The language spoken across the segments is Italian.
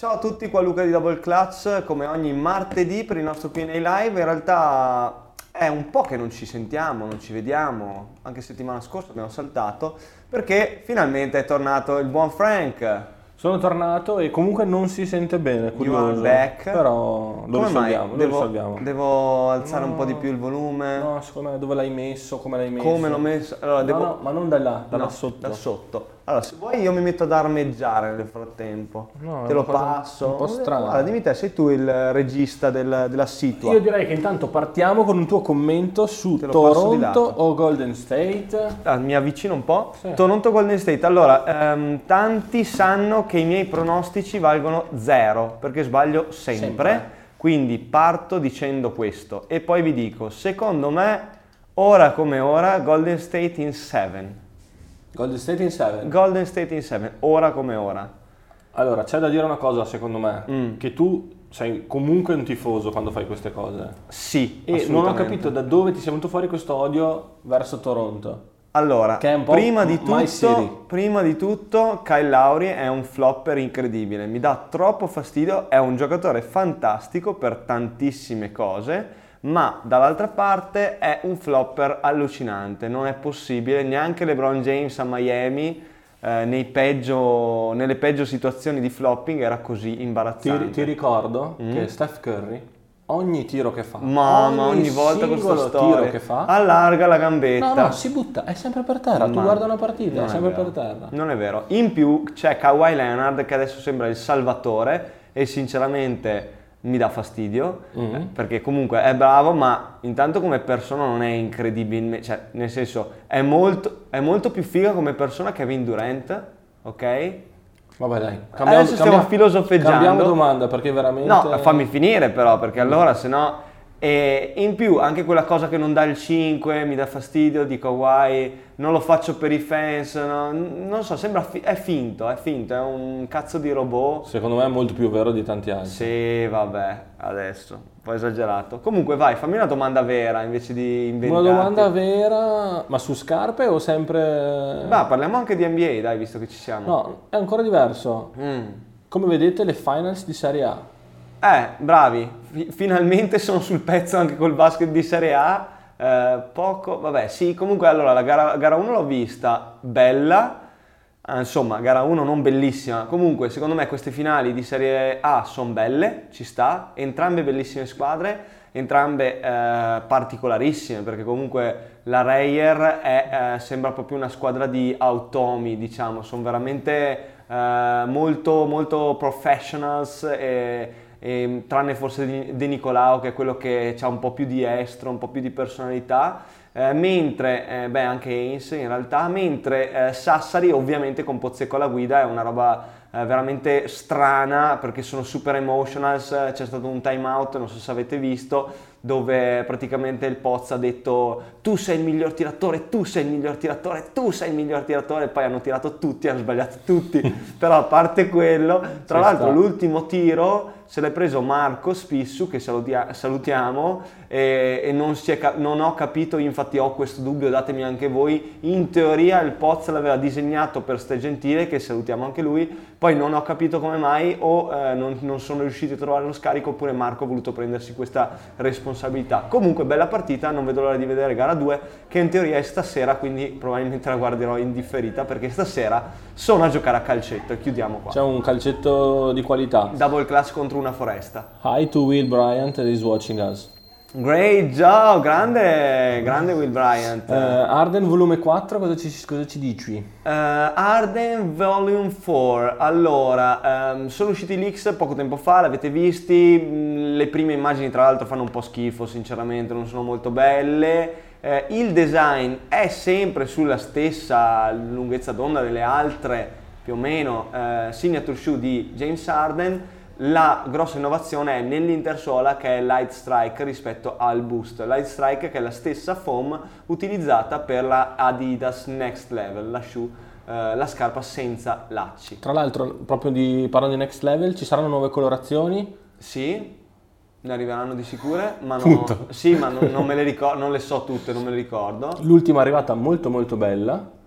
Ciao a tutti, qua Luca di Double Clutch, come ogni martedì per il nostro Q&A live. In realtà è un po' che non ci sentiamo, non ci vediamo, anche settimana scorsa abbiamo saltato, perché finalmente è tornato il buon Frank. Sono tornato e comunque non si sente bene, You curioso. are back. Però lo Come risolviamo, lo Devo, risolviamo. devo alzare un No. po' di più il volume? No, secondo me dove l'hai messo, come l'hai messo? Come l'ho messo? Allora, No, devo... no, ma non da là, da là No, sotto. Da sotto. Allora, se vuoi io mi metto ad armeggiare nel frattempo. No, Te lo passo. un po' strana. Guarda, dimmi te, sei tu il regista del- della situa. Io direi che intanto partiamo con un tuo commento su Toronto o Golden State. Ah, mi avvicino un po'. Sì. Toronto Golden State. Allora, ehm, tanti sanno che i miei pronostici valgono zero, perché sbaglio sempre. Sempre. Quindi parto dicendo questo e poi vi dico, secondo me, ora come ora, Golden State in 7. Golden State in 7. Golden State in 7, ora come ora. Allora, c'è da dire una cosa secondo me, Mm. che tu sei comunque un tifoso quando fai queste cose. Sì, E non ho capito da dove ti sia venuto fuori questo odio verso Toronto. Allora, prima, di tutto, prima di tutto, Kyle Lauri è un flopper incredibile, mi dà troppo fastidio, è un giocatore fantastico per tantissime cose, ma dall'altra parte è un flopper allucinante, non è possibile, neanche LeBron James a Miami, eh, nei peggio- nelle peggio situazioni di flopping era così Ti, imbarazzante. ti ricordo Mm. che Steph Curry, ogni tiro che fa, Mamma, ogni volta questa singolo storia. tiro che fa, Allarga la gambetta. no, no, si butta, è sempre per terra. Tu Ma- guarda una partita, è sempre vero. per terra. Non è vero. In più c'è Kawhi Leonard che adesso sembra il salvatore e sinceramente mi dà fastidio Mhm. eh, perché comunque è bravo ma intanto come persona non è incredibilmente, cioè nel senso è molto, è molto più figa come persona Kevin Durant, ok? Vabbè, dai, Adesso stiamo filosofeggiando. Cambiamo domanda perché veramente. No, fammi finire però, perché allora se no... E in più anche quella cosa che non dà il 5 mi dà fastidio, dico Hawaii, non lo faccio per i fans, no, non so, sembra fi- è finto, è finto, è un cazzo di robot. Secondo me è molto più vero di tanti altri. Sì, vabbè, adesso, un po' esagerato. Comunque vai, fammi una domanda vera invece di Una inventarti. domanda vera, ma su scarpe o sempre. Bah, parliamo anche di NBA, dai, visto che ci siamo. No, è ancora diverso. Mm. Come vedete, le finals di Serie A. Eh, bravi, Fi- finalmente sono sul pezzo anche col basket di Serie A. Eh, poco, vabbè, sì, comunque allora la gara, gara 1 l'ho vista bella, eh, insomma, gara 1 non bellissima. Comunque, secondo me queste finali di Serie A sono belle, ci sta, entrambe bellissime squadre, entrambe eh, particolarissime, perché comunque la Reyer è, eh, sembra proprio una squadra di automi, diciamo, sono veramente eh, molto, molto professionals e, e tranne forse De Nicolao che è quello che ha un po' più di estro, un po' più di personalità, eh, mentre, eh, beh anche Ains in realtà, mentre eh, Sassari ovviamente con Pozzecco alla guida è una roba eh, veramente strana perché sono super emotionals, c'è stato un time out, non so se avete visto, dove praticamente il Poz ha detto tu sei il miglior tiratore, tu sei il miglior tiratore, tu sei il miglior tiratore, e poi hanno tirato tutti, hanno sbagliato tutti, però a parte quello, tra Ci l'altro sta. l'ultimo tiro se l'è preso Marco Spissu, che salutia- salutiamo, e, e non, ca- non ho capito, infatti ho questo dubbio, datemi anche voi, in teoria il Poz l'aveva disegnato per Ste Gentile, che salutiamo anche lui, poi non ho capito come mai o eh, non, non sono riusciti a trovare lo scarico oppure Marco ha voluto prendersi questa responsabilità. Comunque bella partita, non vedo l'ora di vedere gara 2, che in teoria è stasera, quindi probabilmente la guarderò in differita, perché stasera sono a giocare a calcetto e chiudiamo qua. C'è un calcetto di qualità. Double class contro una foresta. Hi to Will Bryant that is watching us. Great job, grande, grande Will Bryant. Eh, Arden volume 4, cosa ci, cosa ci dici? Eh, Arden Volume 4, allora, ehm, sono usciti i leaks poco tempo fa, l'avete visti, mh, le prime immagini tra l'altro fanno un po' schifo sinceramente, non sono molto belle, Eh, il design è sempre sulla stessa lunghezza d'onda delle altre, più o meno, eh, signature shoe di James Arden, la grossa innovazione è nell'intersuola che è Light Strike rispetto al Boost. Light Strike che è la stessa foam utilizzata per la Adidas Next Level, la shoe, eh, la scarpa senza lacci. Tra l'altro, proprio di, parlando di Next Level, ci saranno nuove colorazioni. Sì, ne arriveranno di sicure, ma, no, sì, ma non, non me le ricordo, non le so tutte, non me le ricordo. L'ultima è arrivata molto molto bella.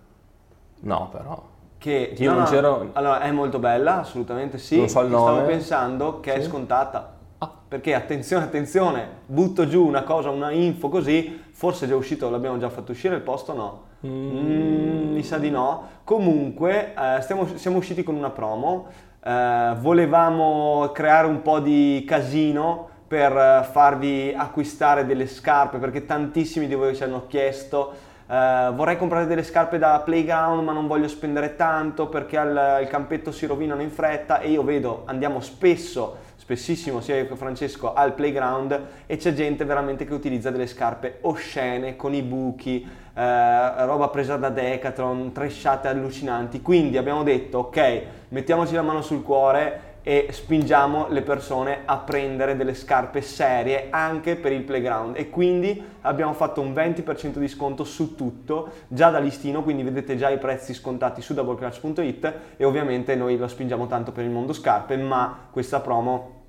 No, però. Che io non c'ero. Allora, è molto bella, assolutamente sì. Non so il Stavo nome. pensando che è Sì. scontata. Ah. Perché attenzione, attenzione, butto giù una cosa, una info così, forse è già uscito, l'abbiamo già fatto uscire il posto no? Mm, mi sa di no. Comunque eh, stiamo- siamo usciti con una promo, eh, volevamo creare un po' di casino per eh, farvi acquistare delle scarpe perché tantissimi di voi ci hanno chiesto eh, vorrei comprare delle scarpe da playground ma non voglio spendere tanto perché al, il campetto si rovinano in fretta e io vedo andiamo spesso spessissimo sia io che Francesco al playground e c'è gente veramente che utilizza delle scarpe oscene con i buchi eh, roba presa da Decathlon tresciate allucinanti. Quindi abbiamo detto ok mettiamoci la mano sul cuore e spingiamo le persone a prendere delle scarpe serie anche per il playground e quindi abbiamo fatto un 20% di sconto su tutto già da listino quindi vedete già i prezzi scontati su doubleclutch.it e ovviamente noi lo spingiamo tanto per il mondo scarpe ma questa promo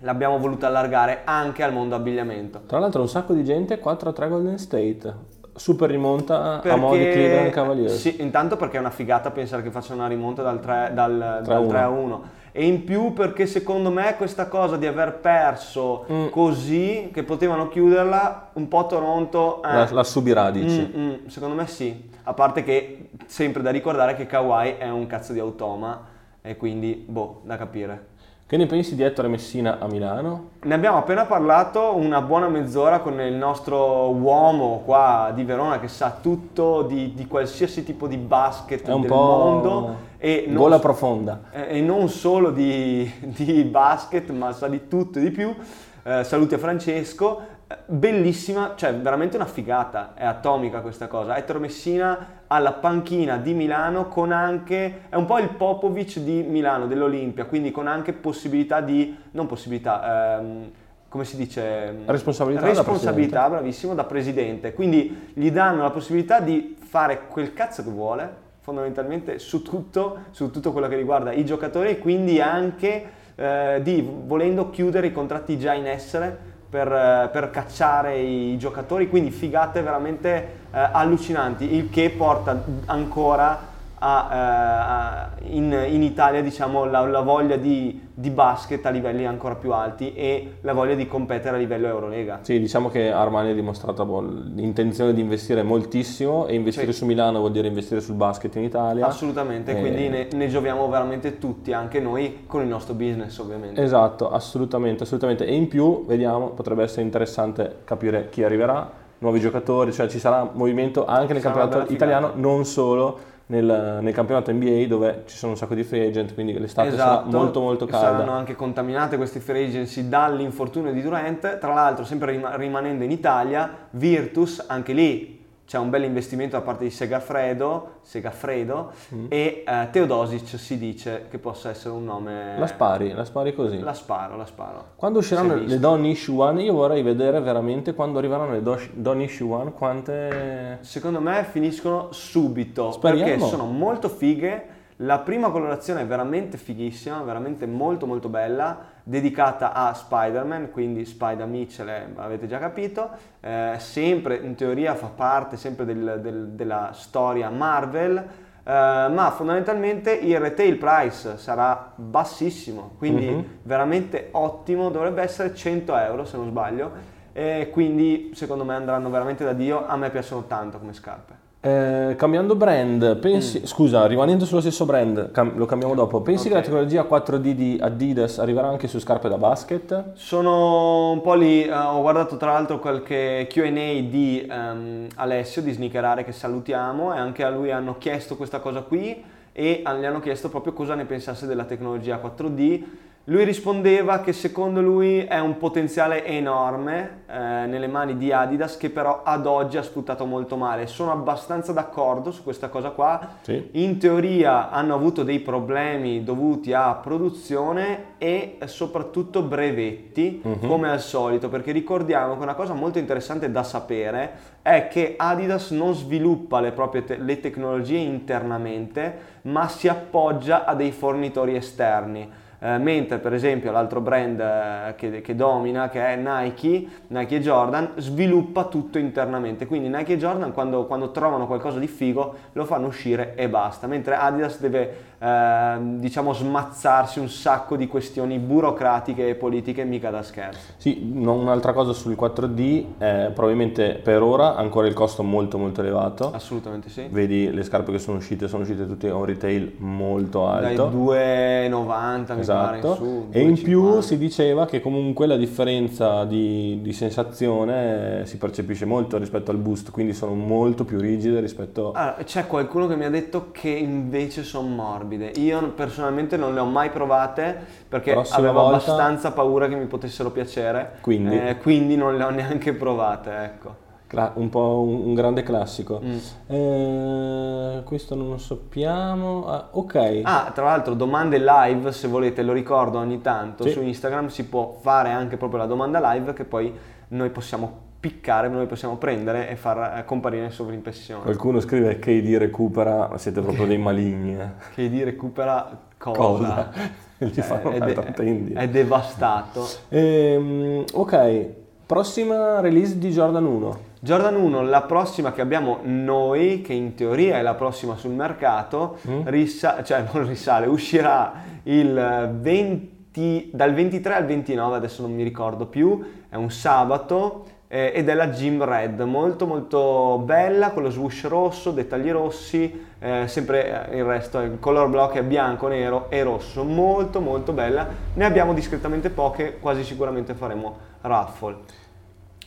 l'abbiamo voluta allargare anche al mondo abbigliamento Tra l'altro un sacco di gente 4-3 Golden State. Super rimonta a mo' di Perché- Cleveland Cavaliers. Sì, intanto perché è una figata pensare che faccia una rimonta dal 3, dal, 3 a dal 3 a 1. 1 e in più perché secondo me questa cosa di aver perso Mm. così che potevano chiuderla un po' Toronto eh, La, la subirà, dici. mm, mm, secondo me sì a parte che sempre da ricordare che Kawhi è un cazzo di automa e quindi boh da capire Che ne pensi di Ettore Messina a Milano? ne abbiamo appena parlato una buona mezz'ora con il nostro uomo qua di Verona che sa tutto di, di qualsiasi tipo di basket del mondo e non, gola profonda. e non solo di, di basket ma sa di tutto e di più. Eh, saluti a Francesco. Bellissima, cioè veramente una figata, è atomica questa cosa. Ettore Messina alla panchina di Milano con anche, è un po' il Popovic di Milano, dell'Olimpia, quindi con anche possibilità di, non possibilità, ehm, come si dice? Responsabilità da Responsabilità, bravissimo, da presidente. Quindi gli danno la possibilità di fare quel cazzo che vuole, fondamentalmente su tutto, su tutto quello che riguarda i giocatori e quindi anche eh, di, volendo chiudere i contratti già in essere per, eh, per cacciare i giocatori, quindi figate veramente eh, allucinanti, il che porta ancora a, eh, in, in Italia diciamo, la, la voglia di, di basket a livelli ancora più alti e la voglia di competere a livello Eurolega. Sì, diciamo che Armani ha dimostrato boh, l'intenzione di investire moltissimo e investire Sì. su Milano vuol dire investire sul basket in Italia. Assolutamente, Eh, quindi ne, ne gioviamo veramente tutti, anche noi con il nostro business ovviamente. Esatto, assolutamente, assolutamente. E in più, vediamo, potrebbe essere interessante capire chi arriverà, nuovi giocatori, cioè ci sarà movimento anche nel Sarà campionato italiano, non solo nel, nel campionato NBA dove ci sono un sacco di free agent, quindi l'estate Esatto, sarà molto molto calda. Saranno anche contaminate queste free agency dall'infortunio di Durant. Tra l'altro, sempre rima- rimanendo in Italia, Virtus, anche lì c'è un bel investimento da parte di Segafredo, Segafredo Mm. e eh, Teodosic si dice che possa essere un nome... La spari, la spari così. La sparo, la sparo. Quando usciranno le Don Issue One, io vorrei vedere veramente quando arriveranno le Do- Don Issue One quante... Secondo me finiscono subito Speriamo. perché sono molto fighe. La prima colorazione è veramente fighissima, veramente molto molto bella, dedicata a Spider-Man, quindi Spider Mitchell, eh, avete già capito, eh, sempre in teoria fa parte sempre del- del- della storia Marvel, eh, ma fondamentalmente il retail price sarà bassissimo, quindi Mhm. veramente ottimo, dovrebbe essere 100 euro se non sbaglio, e quindi secondo me andranno veramente da Dio, a me piacciono tanto come scarpe. Eh, cambiando brand, pensi, scusa, rimanendo sullo stesso brand, cam- lo cambiamo dopo. Pensi che Ok. la tecnologia 4D di Adidas arriverà anche su scarpe da basket? Sono un po' lì, eh, ho guardato tra l'altro qualche QA di ehm, Alessio di Sneakerare che salutiamo e anche a lui hanno chiesto questa cosa qui e gli hanno chiesto proprio cosa ne pensasse della tecnologia 4D. Lui rispondeva che secondo lui è un potenziale enorme eh, nelle mani di Adidas che però ad oggi ha sfruttato molto male. Sono abbastanza d'accordo su questa cosa qua. Sì. In teoria hanno avuto dei problemi dovuti a produzione e soprattutto brevetti, Mhm. come al solito, perché ricordiamo che una cosa molto interessante da sapere è che Adidas non sviluppa le proprie te- le tecnologie internamente, ma si appoggia a dei fornitori esterni. Eh, mentre per esempio l'altro brand eh, che, che, domina, che è Nike, Nike e Jordan, sviluppa tutto internamente, quindi Nike e Jordan quando, quando trovano qualcosa di figo lo fanno uscire e basta, mentre Adidas deve eh, diciamo smazzarsi un sacco di questioni burocratiche e politiche mica da scherzo. Sì, un'altra cosa sul 4D, eh, probabilmente per ora ancora il costo molto molto elevato. Assolutamente sì. Vedi le scarpe che sono uscite, sono uscite tutte a un retail molto alto. Dai 2,90 mi esatto. Su, e in più si diceva che comunque la differenza di, di, sensazione si percepisce molto rispetto al boost, quindi sono molto più rigide rispetto... Allora, c'è qualcuno che mi ha detto che invece sono morbide. Io personalmente non le ho mai provate perché Prossima avevo volta... abbastanza paura che mi potessero piacere, quindi, eh, quindi non le ho neanche provate. Ecco un po' un, un grande classico. Mm. Eh, questo non lo sappiamo. Ah, ok. Ah, tra l'altro, domande live, se volete, lo ricordo ogni tanto. Sì. Su Instagram si può fare anche proprio la domanda live che poi noi possiamo piccare, noi possiamo prendere e far eh, comparire in sovrimpressione. Qualcuno scrive KD recupera, siete proprio dei maligni. Eh. KD recupera cosa? cosa? Gli cioè, fanno è, de- è devastato. Ehm, ok, prossima release di Jordan 1. Jordan 1, la prossima che abbiamo noi, che in teoria è la prossima sul mercato, mm. risa- cioè non risale, uscirà 20, dal 23 al 29, adesso non mi ricordo più, è un sabato eh, ed è la Gym Red, molto molto bella, con lo swoosh rosso, dettagli rossi, eh, sempre eh, il resto, il color block è bianco, nero e rosso, molto molto bella, ne abbiamo discretamente poche, quasi sicuramente faremo raffle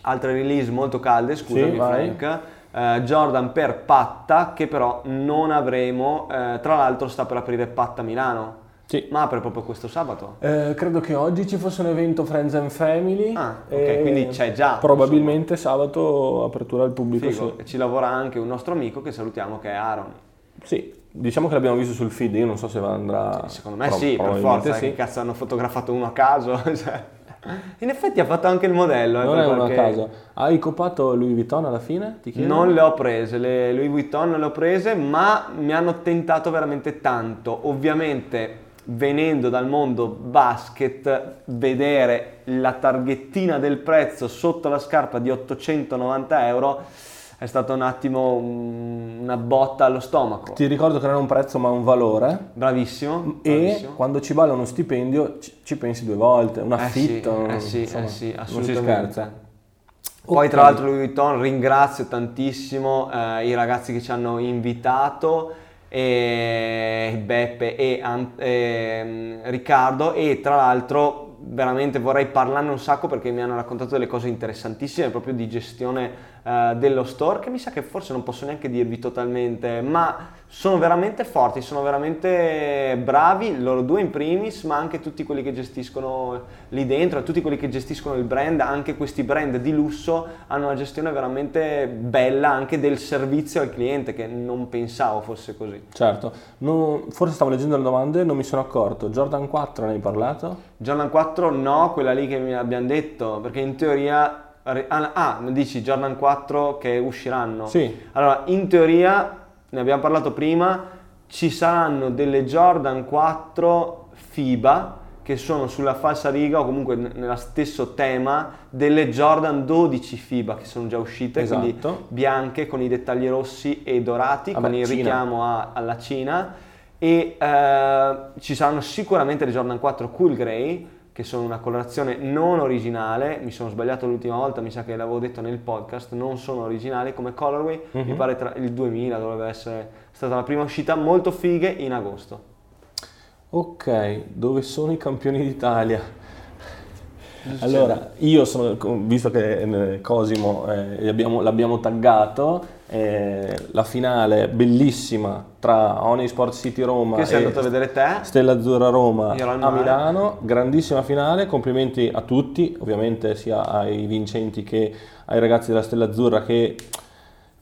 altre release molto calde, scusami sì, Frank. Uh, Jordan per Patta che però non avremo, uh, tra l'altro sta per aprire Patta Milano. Sì. Ma apre proprio questo sabato? Eh, credo che oggi ci fosse un evento Friends and Family. Ah, ok, quindi c'è già. Probabilmente insomma. sabato apertura al pubblico. Figo. Sì. Ci lavora anche un nostro amico che salutiamo che è Aaron. Sì, diciamo che l'abbiamo visto sul feed, io non so se andrà... Secondo me Pro- sì, per forza, sì. che cazzo hanno fotografato uno a caso. cioè. In effetti ha fatto anche il modello. Eh, non è una caso. Hai copato Louis Vuitton alla fine? non le ho prese, le Louis Vuitton non le ho prese, ma mi hanno tentato veramente tanto. Ovviamente venendo dal mondo basket, vedere la targhettina del prezzo sotto la scarpa di 890 euro è stato un attimo una botta allo stomaco. Ti ricordo che non è un prezzo ma un valore. Bravissimo. E bravissimo. quando ci vale uno stipendio ci, ci pensi due volte, un affitto. Eh sì, eh sì, insomma, eh sì assolutamente. Non si scherza. Poi okay. tra l'altro Louis Vuitton ringrazio tantissimo eh, i ragazzi che ci hanno invitato, e Beppe e, e um, Riccardo e tra l'altro veramente vorrei parlarne un sacco perché mi hanno raccontato delle cose interessantissime proprio di gestione uh, dello store che mi sa che forse non posso neanche dirvi totalmente, ma sono veramente forti, sono veramente bravi, loro due in primis, ma anche tutti quelli che gestiscono lì dentro, tutti quelli che gestiscono il brand, anche questi brand di lusso hanno una gestione veramente bella anche del servizio al cliente che non pensavo fosse così. Certo, no, forse stavo leggendo le domande, non mi sono accorto, Jordan 4 ne hai parlato? Jordan 4 no, quella lì che mi abbiamo detto, perché in teoria Ah, ah, dici Jordan 4 che usciranno? Sì. Allora, in teoria, ne abbiamo parlato prima, ci saranno delle Jordan 4 FIBA che sono sulla falsa riga o comunque nello stesso tema delle Jordan 12 FIBA che sono già uscite, esatto. quindi bianche con i dettagli rossi e dorati, Vabbè, con il Cina. richiamo a, alla Cina e eh, ci saranno sicuramente le Jordan 4 Cool Grey che sono una colorazione non originale, mi sono sbagliato l'ultima volta, mi sa che l'avevo detto nel podcast, non sono originali come colorway, uh-huh. mi pare tra il 2000 dovrebbe essere stata la prima uscita, molto fighe in agosto. Ok, dove sono i campioni d'Italia? Allora, io sono, visto che eh, Cosimo eh, l'abbiamo, l'abbiamo taggato, eh, la finale bellissima tra Oni Sport City Roma che sei andato a vedere te? Stella Azzurra Roma a Milano. Grandissima finale complimenti a tutti ovviamente sia ai vincenti che ai ragazzi della Stella Azzurra che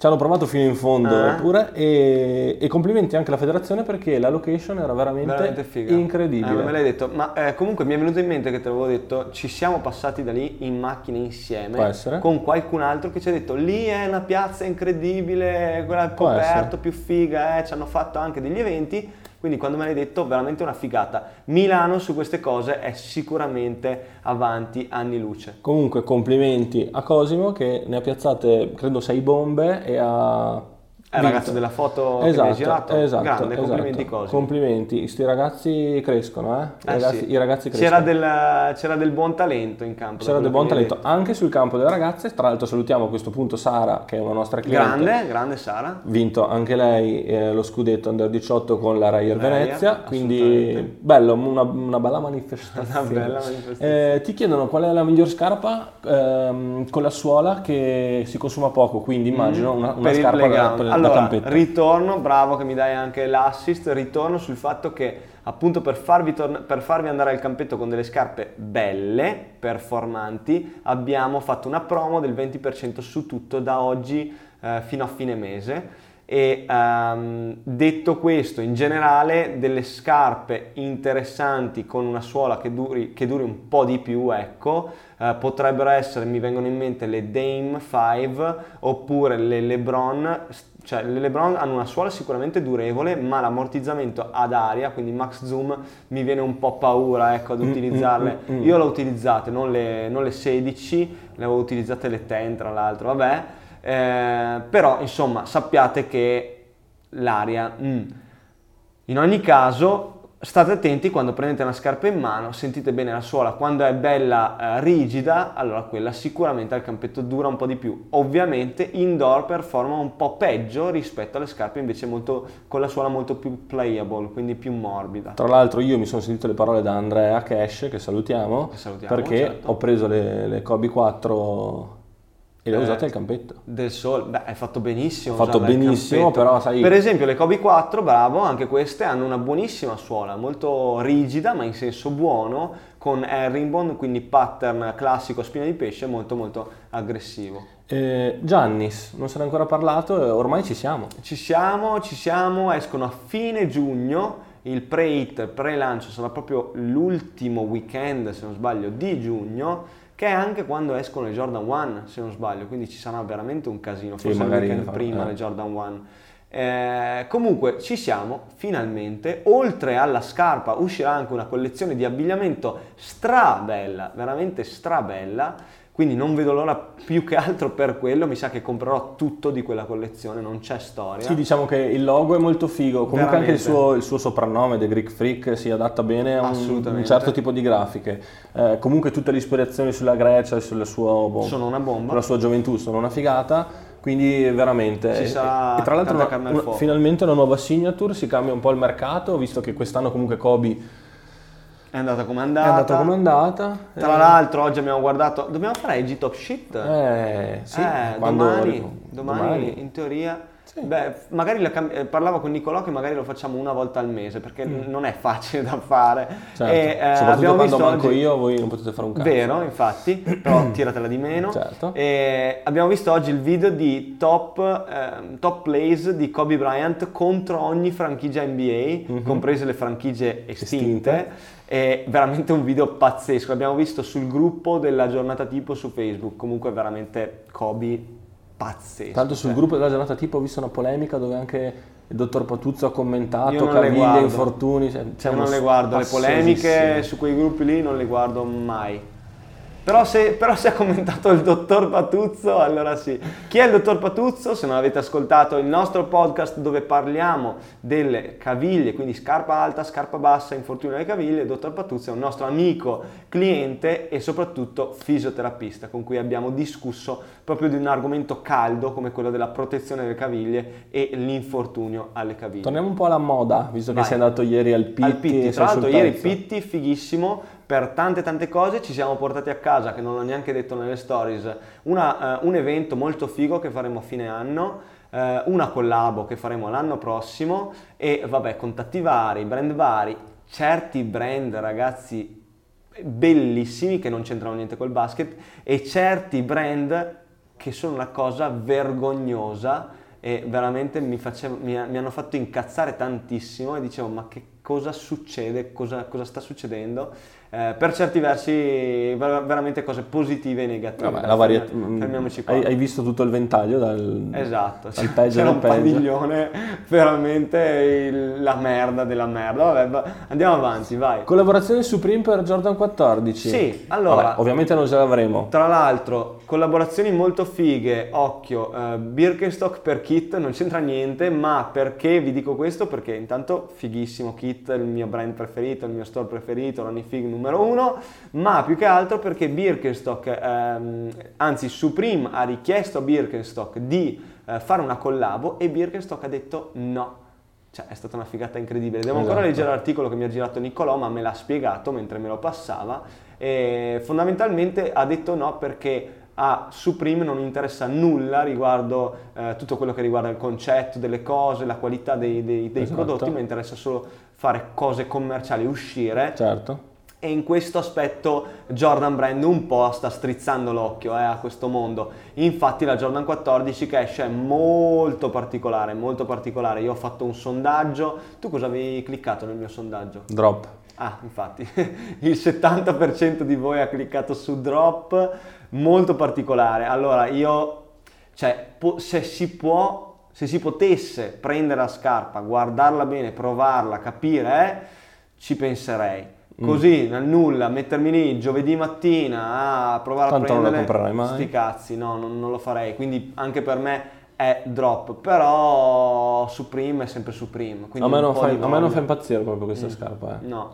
ci hanno provato fino in fondo ah. pure e, e, complimenti anche alla federazione perché la location era veramente, veramente incredibile. Eh, me l'hai detto, ma eh, comunque mi è venuto in mente che te l'avevo detto, ci siamo passati da lì in macchina insieme con qualcun altro che ci ha detto lì è una piazza incredibile, quella al coperto più figa, eh, ci hanno fatto anche degli eventi Quindi quando me l'hai detto, veramente una figata. Milano su queste cose è sicuramente avanti anni luce. Comunque complimenti a Cosimo che ne ha piazzate credo sei bombe e ha è il ragazzo della foto esatto, che girato. Esatto, Grande, esatto. complimenti così. Complimenti, questi ragazzi crescono, eh? I, eh ragazzi, sì. I ragazzi crescono. C'era del, c'era del, buon talento in campo. C'era del buon talento anche sul campo delle ragazze. Tra l'altro salutiamo a questo punto Sara, che è una nostra cliente. Grande, grande Sara. Vinto anche lei eh, lo scudetto Under 18 con la Rayer Venezia. Quindi bello, una, una, bella manifestazione. Una bella manifestazione. Eh, ti chiedono qual è la miglior scarpa ehm, con la suola che si consuma poco, quindi immagino mm, una, una scarpa per, allora. Ritorno bravo che mi dai anche l'assist, ritorno sul fatto che appunto per farvi, torna- per farvi, andare al campetto con delle scarpe belle, performanti, abbiamo fatto una promo del 20% su tutto da oggi eh, fino a fine mese. E um, detto questo, in generale, delle scarpe interessanti con una suola che duri, che duri un po' di più, ecco, uh, potrebbero essere, mi vengono in mente le Dame 5 oppure le LeBron cioè le LeBron hanno una suola sicuramente durevole, ma l'ammortizzamento ad aria, quindi max zoom, mi viene un po' paura ecco, ad mm, mm, utilizzarle. Mm, mm, mm. Io le ho utilizzate, non le, non le 16, le avevo utilizzate le 10 tra l'altro, vabbè. Eh, però insomma sappiate che l'aria... Mm. In ogni caso State attenti quando prendete una scarpa in mano, sentite bene la suola, quando è bella eh, rigida, allora quella sicuramente al campetto dura un po' di più. Ovviamente indoor performa un po' peggio rispetto alle scarpe invece molto, con la suola molto più playable, quindi più morbida. Tra l'altro io mi sono sentito le parole da Andrea Cash, che salutiamo, che salutiamo perché certo. ho preso le, le Kobe 4 e le eh, usate al campetto. Del sole, beh, hai fatto benissimo. Ho fatto benissimo, però sai... Per esempio le Kobe 4, bravo, anche queste hanno una buonissima suola, molto rigida, ma in senso buono, con herringbone, quindi pattern classico spina di pesce, molto molto aggressivo. Eh, Giannis, non se ne è ancora parlato, ormai ci siamo. Ci siamo, ci siamo, escono a fine giugno. Il pre-hit, pre-lancio sarà proprio l'ultimo weekend, se non sbaglio, di giugno che è anche quando escono le Jordan 1 se non sbaglio, quindi ci sarà veramente un casino, forse sì, il weekend fa, prima eh. le Jordan 1. Eh, comunque ci siamo finalmente, oltre alla scarpa uscirà anche una collezione di abbigliamento strabella, veramente strabella quindi non vedo l'ora più che altro per quello, mi sa che comprerò tutto di quella collezione, non c'è storia. Sì, diciamo che il logo è molto figo, comunque Veramente. anche il suo, il suo, soprannome, The Greek Freak, si adatta bene a un, un certo tipo di grafiche. Eh, comunque tutte le ispirazioni sulla Grecia e sulla sua, boh, sono una bomba. sulla sua gioventù sono una figata. Quindi veramente. Ci sarà e, tra l'altro una, una, finalmente una nuova signature, si cambia un po' il mercato, visto che quest'anno comunque Kobe è andata come è andata. È andata come è andata. Tra eh. l'altro oggi abbiamo guardato, dobbiamo fare IG Top Shit? Eh, sì. Eh, domani, domani, domani, in teoria sì. Beh, magari cam- eh, parlavo con Nicolò che magari lo facciamo una volta al mese perché mm. non è facile da fare. Certo. E, eh, Soprattutto quando manco oggi... io, voi non potete fare un cazzo. Vero, infatti, però tiratela di meno. Certo. E abbiamo visto oggi il video di top, eh, top plays di Kobe Bryant contro ogni franchigia NBA, mm-hmm. comprese le franchigie estinte. estinte. È veramente un video pazzesco. L'abbiamo visto sul gruppo della giornata tipo su Facebook. Comunque, veramente Kobe pazzesco. Tanto sul cioè. gruppo della giornata tipo ho visto una polemica dove anche il dottor Patuzzo ha commentato caviglie, infortuni. Cioè, Io non le guardo, le polemiche su quei gruppi lì non le guardo mai. Però se, però se, ha commentato il dottor Patuzzo, allora sì. Chi è il dottor Patuzzo? Se non avete ascoltato il nostro podcast dove parliamo delle caviglie, quindi scarpa alta, scarpa bassa, infortunio alle caviglie, il dottor Patuzzo è un nostro amico, cliente e soprattutto fisioterapista con cui abbiamo discusso proprio di un argomento caldo come quello della protezione delle caviglie e l'infortunio alle caviglie. Torniamo un po' alla moda, visto Vai. che sei andato ieri al Pitti. Al Pitti, tra l'altro ieri Pitti, fighissimo, per tante tante cose ci siamo portati a casa, che non l'ho neanche detto nelle stories, una, uh, un evento molto figo che faremo a fine anno, uh, una collabo che faremo l'anno prossimo e vabbè, contatti vari, brand vari, certi brand ragazzi bellissimi che non c'entrano niente col basket e certi brand che sono una cosa vergognosa e veramente mi, facevo, mi, mi hanno fatto incazzare tantissimo e dicevo ma che cosa succede, cosa, cosa sta succedendo eh, per certi versi veramente cose positive e negative. Vabbè, la varietà, Fermiamoci qua. Hai, hai, visto tutto il ventaglio dal, esatto, dal peggio c'era un peggio. padiglione veramente il, la merda della merda. Vabbè, andiamo avanti, vai. Collaborazione Supreme per Jordan 14. Sì, allora. Vabbè, ovviamente non ce l'avremo. Tra l'altro, collaborazioni molto fighe, occhio, uh, Birkenstock per Kit non c'entra niente, ma perché vi dico questo? Perché intanto fighissimo Kit, il mio brand preferito, il mio store preferito, l'Anifig numero uno, ma più che altro perché Birkenstock, ehm, anzi Supreme ha richiesto a Birkenstock di eh, fare una collabo e Birkenstock ha detto no. Cioè è stata una figata incredibile. Devo esatto. ancora leggere l'articolo che mi ha girato Niccolò, ma me l'ha spiegato mentre me lo passava. E fondamentalmente ha detto no perché a Supreme non interessa nulla riguardo eh, tutto quello che riguarda il concetto delle cose, la qualità dei, dei, dei esatto. prodotti, ma interessa solo fare cose commerciali, uscire. Certo e in questo aspetto Jordan Brand un po' sta strizzando l'occhio eh, a questo mondo. Infatti la Jordan 14 che esce è molto particolare, molto particolare. Io ho fatto un sondaggio, tu cosa avevi cliccato nel mio sondaggio? Drop. Ah, infatti, il 70% di voi ha cliccato su drop, molto particolare. Allora, io, cioè, se si può, se si potesse prendere la scarpa, guardarla bene, provarla, capire, eh, ci penserei. Così, nel nulla, mettermi lì giovedì mattina a provare Tanto a prendere... non lo comprerai mai. Sti cazzi, no, non, non, lo farei. Quindi anche per me è drop, però Supreme è sempre Supreme. A me, non fa, a me non fa impazzire proprio questa mm. scarpa. Eh. No,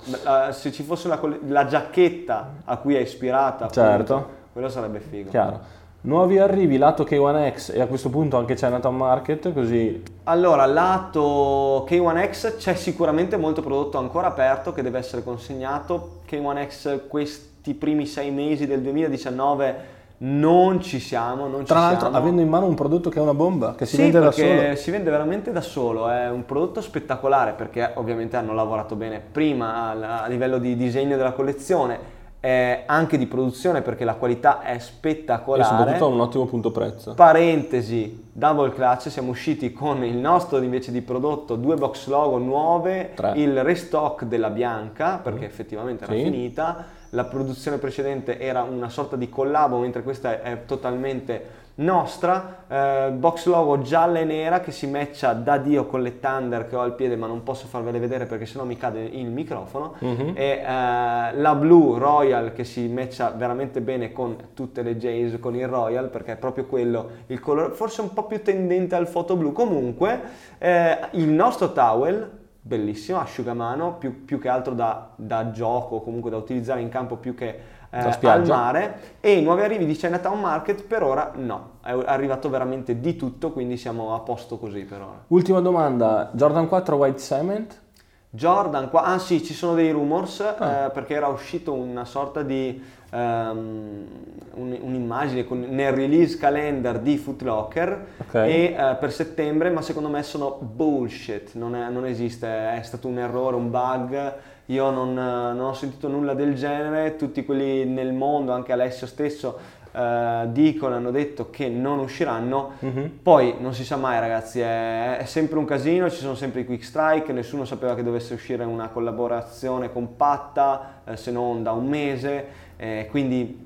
se ci fosse la, la, giacchetta a cui è ispirata, certo. Appunto, quello sarebbe figo. Chiaro. Nuovi arrivi lato K1X e a questo punto anche Chinatown Market, così... Allora, lato K1X c'è sicuramente molto prodotto ancora aperto che deve essere consegnato. K1X questi primi sei mesi del 2019 non ci siamo, non Tra ci l'altro siamo. avendo in mano un prodotto che è una bomba, che si sì, vende da solo. si vende veramente da solo, è un prodotto spettacolare perché ovviamente hanno lavorato bene prima a livello di disegno della collezione eh, anche di produzione perché la qualità è spettacolare. E soprattutto a un ottimo punto prezzo. Parentesi, double clutch, siamo usciti con il nostro invece di prodotto due box logo nuove, Tre. il restock della bianca perché mm. effettivamente era sì. finita, la produzione precedente era una sorta di collabo mentre questa è totalmente nostra, eh, box logo gialla e nera che si matcha da Dio con le Thunder che ho al piede ma non posso farvele vedere perché sennò mi cade il microfono mm-hmm. e eh, la blu Royal che si matcha veramente bene con tutte le Jays con il Royal perché è proprio quello il colore forse un po' più tendente al foto blu comunque eh, il nostro towel bellissimo asciugamano più, più che altro da, da gioco comunque da utilizzare in campo più che eh, al mare e i nuovi arrivi di Chinatown Market per ora no, è arrivato veramente di tutto, quindi siamo a posto così per ora. Ultima domanda, Jordan 4 White Cement? Jordan 4, ah sì, ci sono dei rumors ah. eh, perché era uscito una sorta di um, un, un'immagine con, nel release calendar di Footlocker okay. e uh, per settembre, ma secondo me sono bullshit, non, è, non esiste, è stato un errore, un bug io non, non, ho sentito nulla del genere, tutti quelli nel mondo, anche Alessio stesso, eh, dicono, hanno detto che non usciranno, uh-huh. poi non si sa mai ragazzi, è, è, sempre un casino, ci sono sempre i quick strike, nessuno sapeva che dovesse uscire una collaborazione compatta eh, se non da un mese, eh, quindi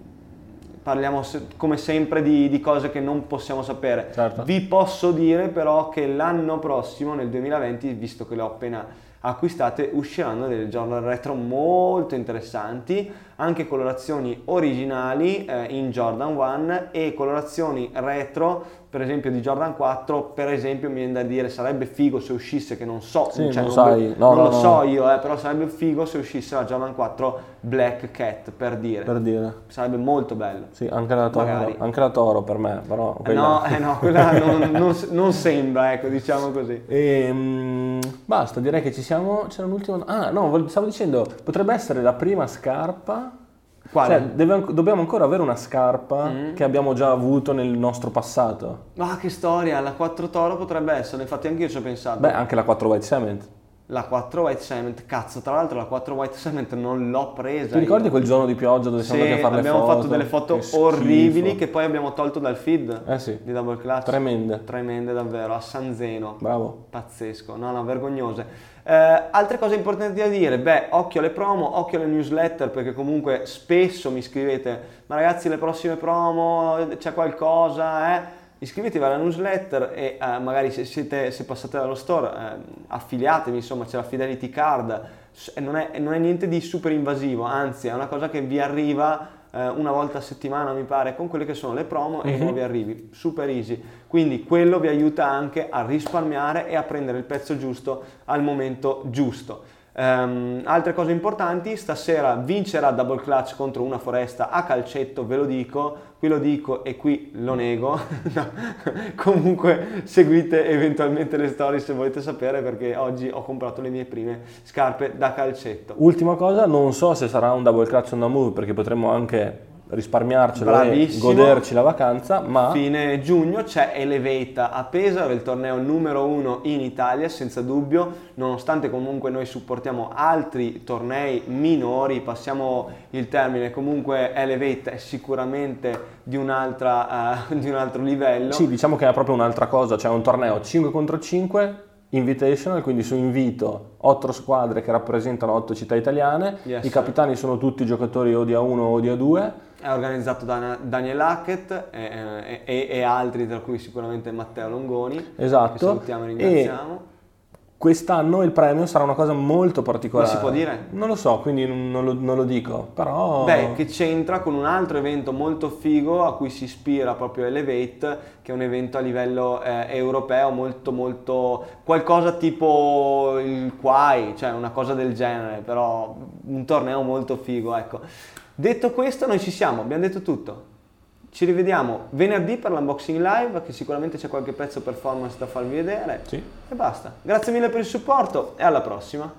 parliamo se, come sempre di, di, cose che non possiamo sapere. Certo. Vi posso dire però che l'anno prossimo, nel 2020, visto che l'ho appena acquistate usciranno delle Jordan retro molto interessanti, anche colorazioni originali eh, in Jordan 1 e colorazioni retro per esempio di Jordan 4, per esempio mi viene da dire sarebbe figo se uscisse, che non so, sì, cioè, non, sai. No, non no, lo no. so io, eh, però sarebbe figo se uscisse la Jordan 4 Black Cat, per dire. Per dire. Sarebbe molto bello. Sì, anche la Toro, anche la toro per me, però... Quella... No, eh no, quella non, non, non, sembra, ecco, diciamo così. E, mh, basta, direi che ci siamo... C'era un ultimo... Ah, no, stavo dicendo, potrebbe essere la prima scarpa quale? Cioè, deve, dobbiamo ancora avere una scarpa mm. che abbiamo già avuto nel nostro passato. Ma che storia, la 4 Toro potrebbe essere, infatti anche io ci ho pensato. Beh, anche la 4 White Cement. la 4 White Cement, cazzo, tra l'altro la 4 White Cement non l'ho presa. Ti ricordi io. quel giorno di pioggia dove siamo andati a fare le foto? abbiamo fatto delle foto che orribili schifo. che poi abbiamo tolto dal feed eh sì. di Double Clutch. Tremende. Tremende davvero, a San Zeno. Bravo. Pazzesco, no, no, vergognose. Eh, altre cose importanti da dire, beh, occhio alle promo, occhio alle newsletter, perché comunque spesso mi scrivete, ma ragazzi le prossime promo, c'è qualcosa, eh? iscrivetevi alla newsletter e eh, magari se, siete, se passate dallo store eh, affiliatevi, insomma c'è la Fidelity Card, non è, non è, niente di super invasivo, anzi è una cosa che vi arriva eh, una volta a settimana mi pare con quelle che sono le promo e mhm. nuovi arrivi, super easy, quindi quello vi aiuta anche a risparmiare e a prendere il pezzo giusto al momento giusto. Um, altre cose importanti, stasera vincerà Double Clutch contro una foresta a calcetto, ve lo dico, qui lo dico e qui lo nego. no. Comunque seguite eventualmente le storie se volete sapere perché oggi ho comprato le mie prime scarpe da calcetto. Ultima cosa, non so se sarà un Double Clutch on the move perché potremmo anche risparmiarcelo Bravissimo. e goderci la vacanza, ma... Fine giugno c'è Elevata a Pesaro, il torneo numero uno in Italia, senza dubbio, nonostante comunque noi supportiamo altri tornei minori, passiamo il termine, comunque Elevate è sicuramente di, uh, di un altro livello. Sì, diciamo che è proprio un'altra cosa, c'è un torneo 5 contro 5 invitational, quindi su invito otto squadre che rappresentano otto città italiane, yes, i capitani sono tutti giocatori o di A1 o di A2. È organizzato da Daniel Hackett e, e, e altri, tra cui sicuramente Matteo Longoni. Esatto. Che salutiamo e ringraziamo. E Quest'anno il premio sarà una cosa molto particolare. Ma si può dire? Non lo so, quindi non lo, non lo, dico, però... Beh, che c'entra con un altro evento molto figo a cui si ispira proprio Elevate, che è un evento a livello eh, europeo molto molto... qualcosa tipo il Quai, cioè una cosa del genere, però un torneo molto figo, ecco. Detto questo, noi ci siamo, abbiamo detto tutto. Ci rivediamo venerdì per l'unboxing live, che sicuramente c'è qualche pezzo performance da farvi vedere. Sì. E basta. Grazie mille per il supporto e alla prossima.